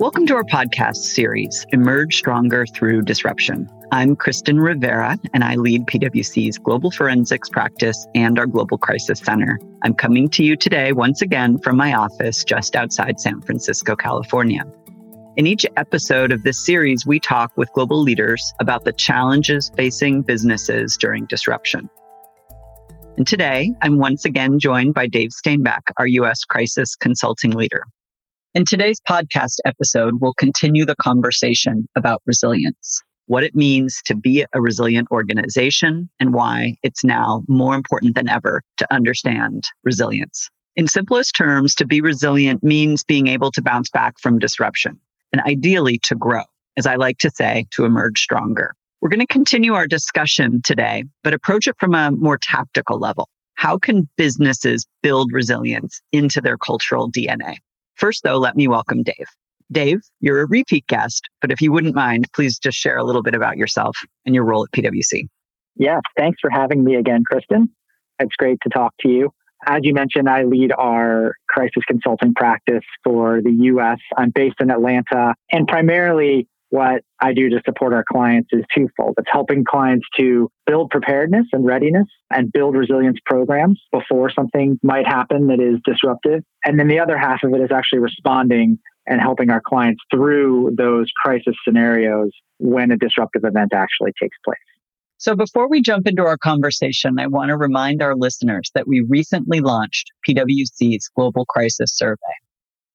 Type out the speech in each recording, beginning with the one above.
Welcome to our podcast series, Emerge Stronger Through Disruption. I'm Kristen Rivera, and I lead PwC's Global Forensics practice and our Global Crisis Center. I'm coming to you today once again from my office just outside San Francisco, California. In each episode of this series, we talk with global leaders about the challenges facing businesses during disruption. And today, I'm once again joined by Dave Stainback, our U.S. crisis consulting leader. In today's podcast episode, we'll continue the conversation about resilience, what it means to be a resilient organization, and why it's now more important than ever to understand resilience. In simplest terms, to be resilient means being able to bounce back from disruption and ideally to grow, as I like to say, to emerge stronger. We're going to continue our discussion today, but approach it from a more tactical level. How can businesses build resilience into their cultural DNA? First, though, let me welcome Dave. Dave, you're a repeat guest, but if you wouldn't mind, please just share a little bit about yourself and your role at PwC. Yeah, thanks for having me again, Kristen. It's great to talk to you. As you mentioned, I lead our crisis consulting practice for the US. I'm based in Atlanta, and primarily what I do to support our clients is twofold. It's helping clients to build preparedness and readiness and build resilience programs before something might happen that is disruptive. And then the other half of it is actually responding and helping our clients through those crisis scenarios when a disruptive event actually takes place. So before we jump into our conversation, I want to remind our listeners that we recently launched PwC's Global Crisis Survey.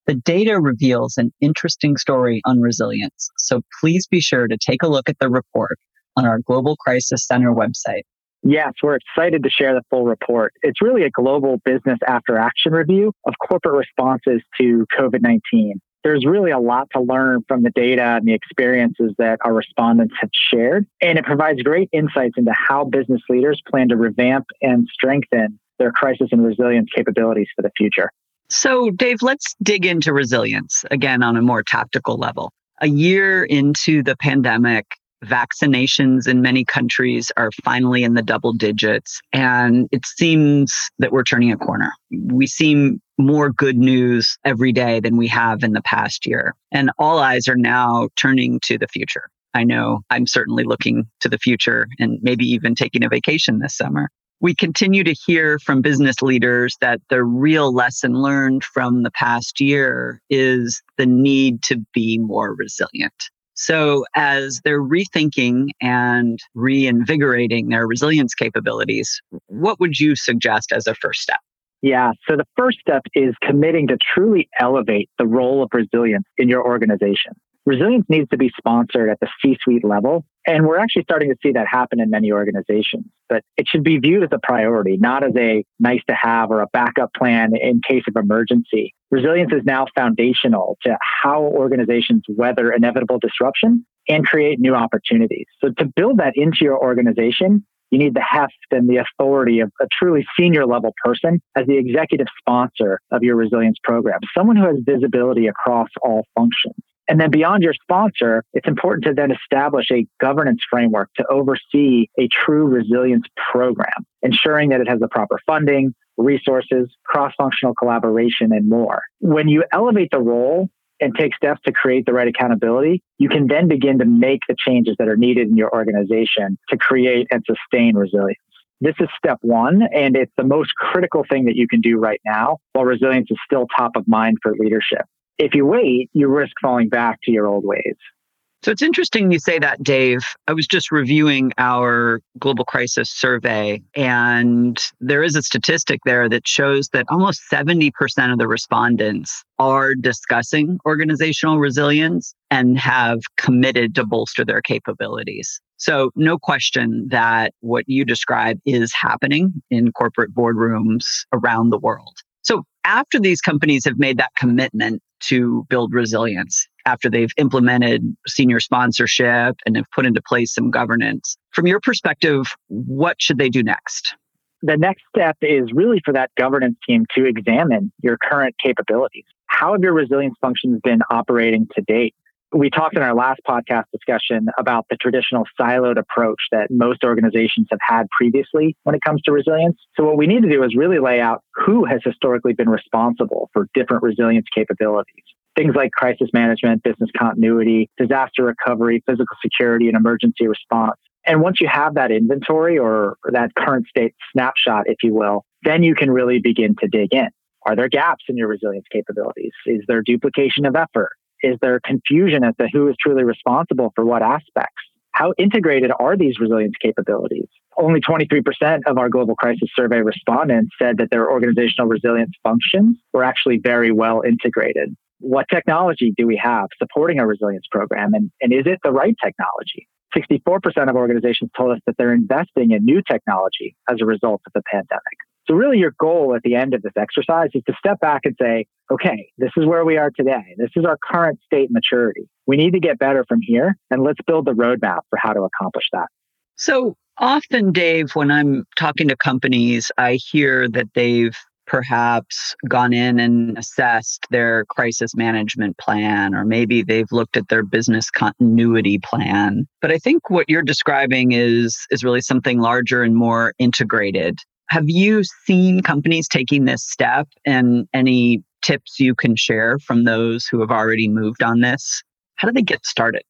The data reveals an interesting story on resilience. So please be sure to take a look at the report on our Global Crisis Center website. Yes, we're excited to share the full report. It's really a global business after action review of corporate responses to COVID 19. There's really a lot to learn from the data and the experiences that our respondents have shared. And it provides great insights into how business leaders plan to revamp and strengthen their crisis and resilience capabilities for the future. So, Dave, let's dig into resilience again on a more tactical level. A year into the pandemic, vaccinations in many countries are finally in the double digits, and it seems that we're turning a corner. We seem more good news every day than we have in the past year, and all eyes are now turning to the future. I know I'm certainly looking to the future and maybe even taking a vacation this summer we continue to hear from business leaders that the real lesson learned from the past year is the need to be more resilient. So, as they're rethinking and reinvigorating their resilience capabilities, what would you suggest as a first step? Yeah. So the first step is committing to truly elevate the role of resilience in your organization. Resilience needs to be sponsored at the C suite level. And we're actually starting to see that happen in many organizations. But it should be viewed as a priority, not as a nice to have or a backup plan in case of emergency. Resilience is now foundational to how organizations weather inevitable disruption and create new opportunities. So to build that into your organization, you need the heft and the authority of a truly senior level person as the executive sponsor of your resilience program, someone who has visibility across all functions. And then beyond your sponsor, it's important to then establish a governance framework to oversee a true resilience program, ensuring that it has the proper funding, resources, cross functional collaboration, and more. When you elevate the role and take steps to create the right accountability, you can then begin to make the changes that are needed in your organization to create and sustain resilience. This is step one, and it's the most critical thing that you can do right now while resilience is still top of mind for leadership if you wait, you risk falling back to your old ways. So it's interesting you say that, Dave. I was just reviewing our global crisis survey, and there is a statistic there that shows that almost 70% of the respondents are discussing organizational resilience and have committed to bolster their capabilities. So, no question that what you describe is happening in corporate boardrooms around the world. So, after these companies have made that commitment to build resilience after they've implemented senior sponsorship and have put into place some governance. From your perspective, what should they do next? The next step is really for that governance team to examine your current capabilities. How have your resilience functions been operating to date? We talked in our last podcast discussion about the traditional siloed approach that most organizations have had previously when it comes to resilience. So, what we need to do is really lay out who has historically been responsible for different resilience capabilities. Things like crisis management, business continuity, disaster recovery, physical security, and emergency response. And once you have that inventory or that current state snapshot, if you will, then you can really begin to dig in. Are there gaps in your resilience capabilities? Is there duplication of effort? Is there confusion as to who is truly responsible for what aspects? How integrated are these resilience capabilities? Only 23% of our global crisis survey respondents said that their organizational resilience functions were actually very well integrated. What technology do we have supporting our resilience program? And, and is it the right technology? 64% of organizations told us that they're investing in new technology as a result of the pandemic. So, really, your goal at the end of this exercise is to step back and say, okay, this is where we are today. This is our current state maturity. We need to get better from here, and let's build the roadmap for how to accomplish that. So, often, Dave, when I'm talking to companies, I hear that they've perhaps gone in and assessed their crisis management plan, or maybe they've looked at their business continuity plan. But I think what you're describing is, is really something larger and more integrated. Have you seen companies taking this step and any tips you can share from those who have already moved on this? How do they get started?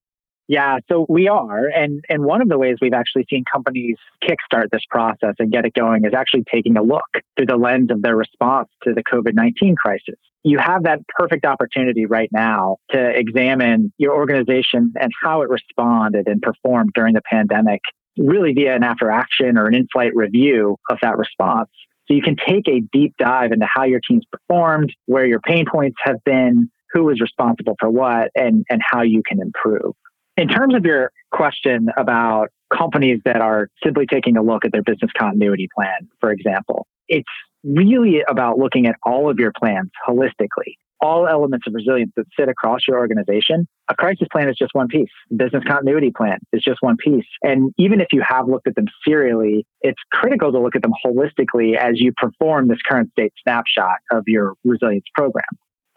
Yeah, so we are. And, and one of the ways we've actually seen companies kickstart this process and get it going is actually taking a look through the lens of their response to the COVID 19 crisis. You have that perfect opportunity right now to examine your organization and how it responded and performed during the pandemic really via an after action or an in flight review of that response. So you can take a deep dive into how your team's performed, where your pain points have been, who was responsible for what, and, and how you can improve. In terms of your question about companies that are simply taking a look at their business continuity plan, for example, it's really about looking at all of your plans holistically all elements of resilience that sit across your organization, a crisis plan is just one piece. Business continuity plan is just one piece. And even if you have looked at them serially, it's critical to look at them holistically as you perform this current state snapshot of your resilience program.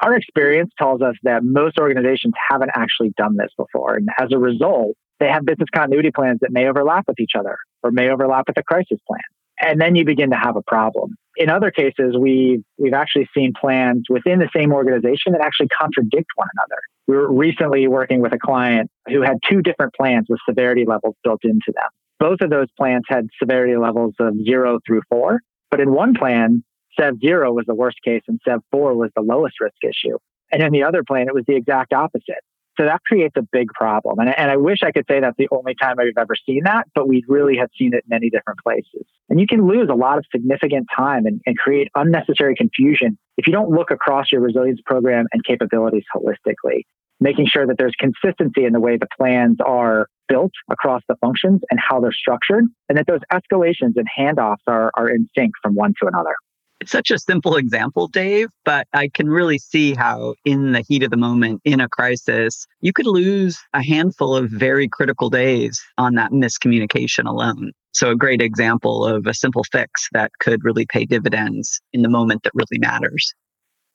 Our experience tells us that most organizations haven't actually done this before. And as a result, they have business continuity plans that may overlap with each other or may overlap with a crisis plan and then you begin to have a problem. In other cases, we we've actually seen plans within the same organization that actually contradict one another. We were recently working with a client who had two different plans with severity levels built into them. Both of those plans had severity levels of zero through four, but in one plan, SEV zero was the worst case and SEV four was the lowest risk issue. And in the other plan, it was the exact opposite. So that creates a big problem. And, and I wish I could say that's the only time I've ever seen that, but we really have seen it in many different places. And you can lose a lot of significant time and, and create unnecessary confusion if you don't look across your resilience program and capabilities holistically, making sure that there's consistency in the way the plans are built across the functions and how they're structured, and that those escalations and handoffs are, are in sync from one to another. It's such a simple example, Dave, but I can really see how, in the heat of the moment, in a crisis, you could lose a handful of very critical days on that miscommunication alone. So, a great example of a simple fix that could really pay dividends in the moment that really matters.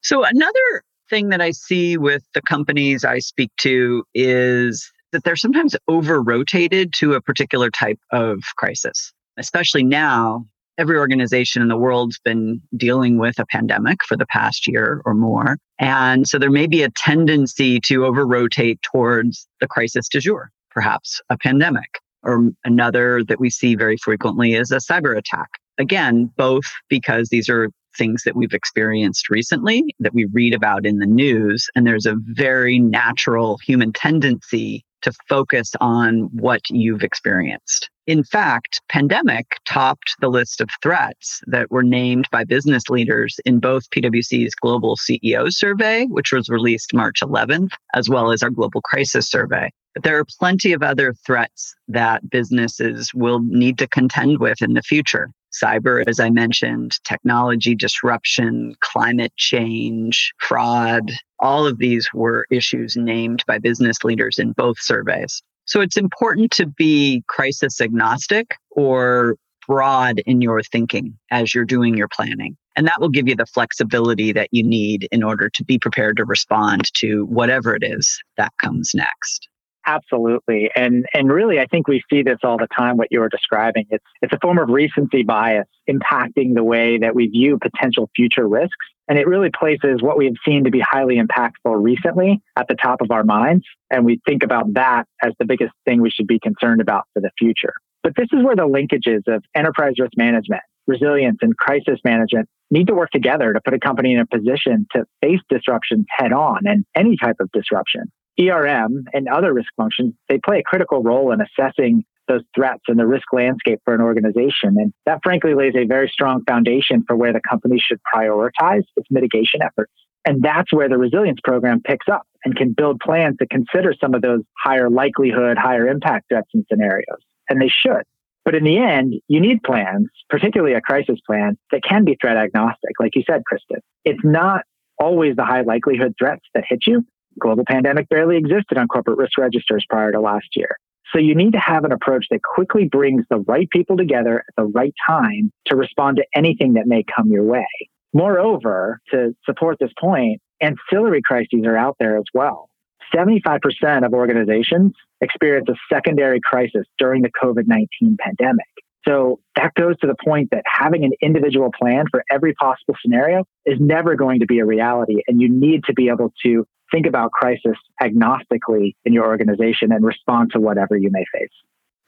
So, another thing that I see with the companies I speak to is that they're sometimes over rotated to a particular type of crisis, especially now every organization in the world's been dealing with a pandemic for the past year or more. And so there may be a tendency to over rotate towards the crisis du jour, perhaps a pandemic. Or another that we see very frequently is a cyber attack. Again, both because these are things that we've experienced recently that we read about in the news. And there's a very natural human tendency to focus on what you've experienced. In fact, pandemic topped the list of threats that were named by business leaders in both PwC's global CEO survey, which was released March 11th, as well as our global crisis survey. But there are plenty of other threats that businesses will need to contend with in the future cyber, as I mentioned, technology disruption, climate change, fraud. All of these were issues named by business leaders in both surveys. So it's important to be crisis agnostic or broad in your thinking as you're doing your planning. And that will give you the flexibility that you need in order to be prepared to respond to whatever it is that comes next. Absolutely. And and really I think we see this all the time what you're describing. It's it's a form of recency bias impacting the way that we view potential future risks. And it really places what we have seen to be highly impactful recently at the top of our minds. And we think about that as the biggest thing we should be concerned about for the future. But this is where the linkages of enterprise risk management, resilience, and crisis management need to work together to put a company in a position to face disruptions head on and any type of disruption. ERM and other risk functions, they play a critical role in assessing those threats and the risk landscape for an organization. And that frankly lays a very strong foundation for where the company should prioritize its mitigation efforts. And that's where the resilience program picks up and can build plans to consider some of those higher likelihood, higher impact threats and scenarios. And they should. But in the end, you need plans, particularly a crisis plan that can be threat agnostic. Like you said, Kristen, it's not always the high likelihood threats that hit you, global pandemic barely existed on corporate risk registers prior to last year. So you need to have an approach that quickly brings the right people together at the right time to respond to anything that may come your way. Moreover, to support this point, ancillary crises are out there as well. 75% of organizations experience a secondary crisis during the COVID 19 pandemic. So that goes to the point that having an individual plan for every possible scenario is never going to be a reality. And you need to be able to think about crisis agnostically in your organization and respond to whatever you may face.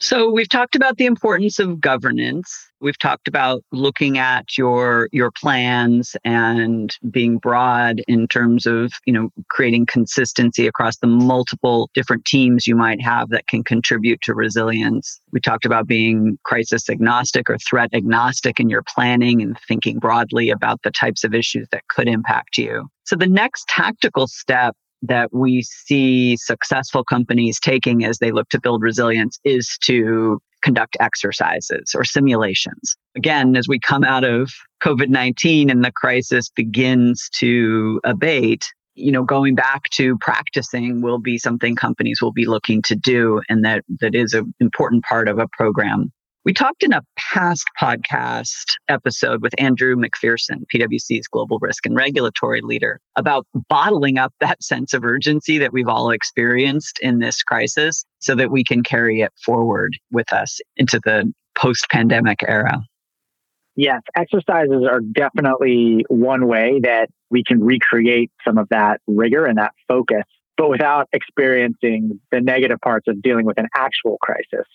So we've talked about the importance of governance. We've talked about looking at your your plans and being broad in terms of, you know, creating consistency across the multiple different teams you might have that can contribute to resilience. We talked about being crisis agnostic or threat agnostic in your planning and thinking broadly about the types of issues that could impact you. So the next tactical step that we see successful companies taking as they look to build resilience is to conduct exercises or simulations. Again, as we come out of COVID 19 and the crisis begins to abate, you know, going back to practicing will be something companies will be looking to do. And that, that is an important part of a program we talked in a past podcast episode with Andrew McPherson, PwC's global risk and regulatory leader, about bottling up that sense of urgency that we've all experienced in this crisis so that we can carry it forward with us into the post pandemic era. Yes, exercises are definitely one way that we can recreate some of that rigor and that focus, but without experiencing the negative parts of dealing with an actual crisis.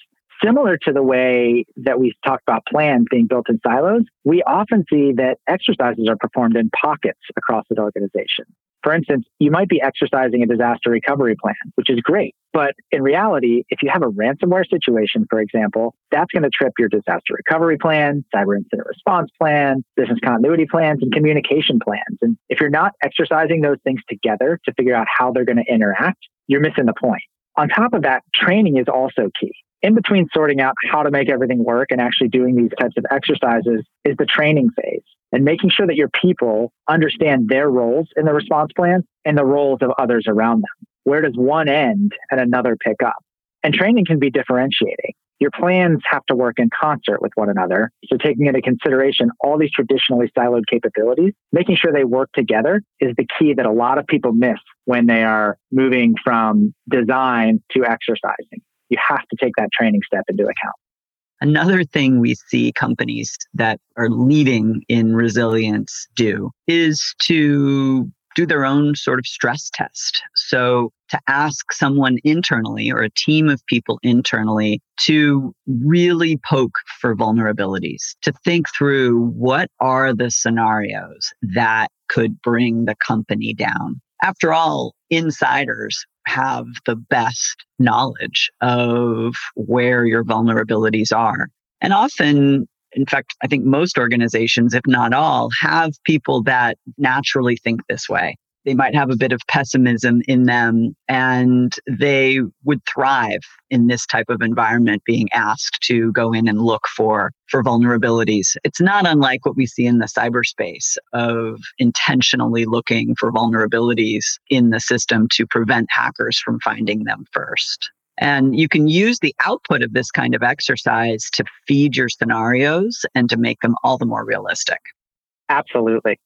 Similar to the way that we talked about plans being built in silos, we often see that exercises are performed in pockets across an organization. For instance, you might be exercising a disaster recovery plan, which is great. But in reality, if you have a ransomware situation, for example, that's going to trip your disaster recovery plan, cyber incident response plan, business continuity plans, and communication plans. And if you're not exercising those things together to figure out how they're going to interact, you're missing the point. On top of that, training is also key in between sorting out how to make everything work and actually doing these types of exercises is the training phase and making sure that your people understand their roles in the response plan and the roles of others around them. Where does one end and another pick up? And training can be differentiating. Your plans have to work in concert with one another. So taking into consideration all these traditionally siloed capabilities, making sure they work together is the key that a lot of people miss when they are moving from design to exercising you have to take that training step into account. Another thing we see companies that are leading in resilience do is to do their own sort of stress test. So to ask someone internally or a team of people internally to really poke for vulnerabilities, to think through what are the scenarios that could bring the company down. After all, insiders have the best knowledge of where your vulnerabilities are. And often, in fact, I think most organizations, if not all, have people that naturally think this way they might have a bit of pessimism in them and they would thrive in this type of environment being asked to go in and look for for vulnerabilities. It's not unlike what we see in the cyberspace of intentionally looking for vulnerabilities in the system to prevent hackers from finding them first. And you can use the output of this kind of exercise to feed your scenarios and to make them all the more realistic. Absolutely.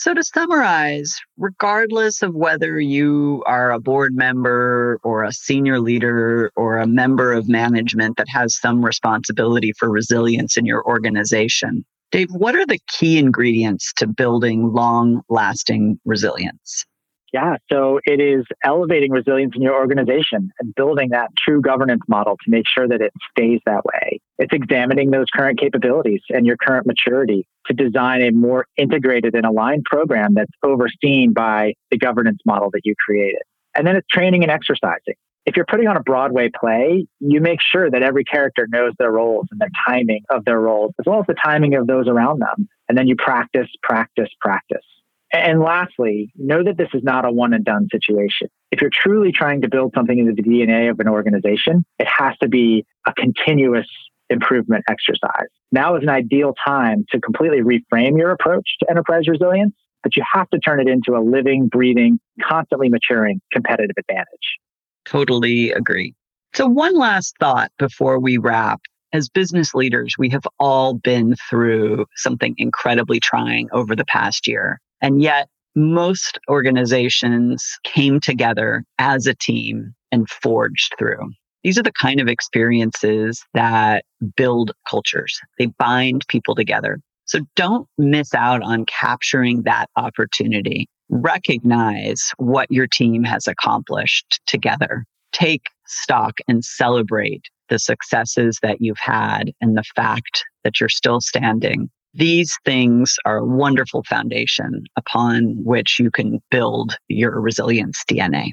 So, to summarize, regardless of whether you are a board member or a senior leader or a member of management that has some responsibility for resilience in your organization, Dave, what are the key ingredients to building long lasting resilience? Yeah, so it is elevating resilience in your organization and building that true governance model to make sure that it stays that way. It's examining those current capabilities and your current maturity to design a more integrated and aligned program that's overseen by the governance model that you created. And then it's training and exercising. If you're putting on a Broadway play, you make sure that every character knows their roles and the timing of their roles, as well as the timing of those around them. And then you practice, practice, practice. And lastly, know that this is not a one and done situation. If you're truly trying to build something into the DNA of an organization, it has to be a continuous improvement exercise. Now is an ideal time to completely reframe your approach to enterprise resilience, but you have to turn it into a living, breathing, constantly maturing competitive advantage. Totally agree. So, one last thought before we wrap. As business leaders, we have all been through something incredibly trying over the past year. And yet, most organizations came together as a team and forged through. These are the kind of experiences that build cultures. They bind people together. So don't miss out on capturing that opportunity. Recognize what your team has accomplished together. Take stock and celebrate the successes that you've had and the fact that you're still standing these things are a wonderful foundation upon which you can build your resilience DNA.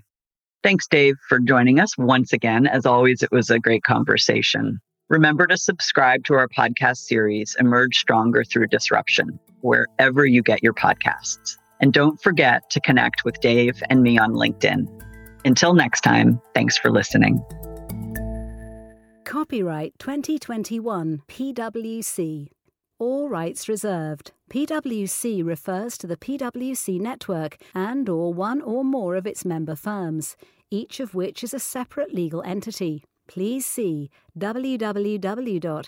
Thanks, Dave, for joining us once again. As always, it was a great conversation. Remember to subscribe to our podcast series, Emerge Stronger Through Disruption, wherever you get your podcasts. And don't forget to connect with Dave and me on LinkedIn. Until next time, thanks for listening. Copyright 2021 PwC. All rights reserved. PwC refers to the PwC network and or one or more of its member firms, each of which is a separate legal entity. Please see www.pwc.com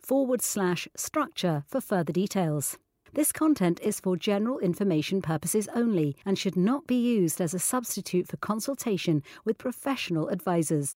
forward slash structure for further details. This content is for general information purposes only and should not be used as a substitute for consultation with professional advisors.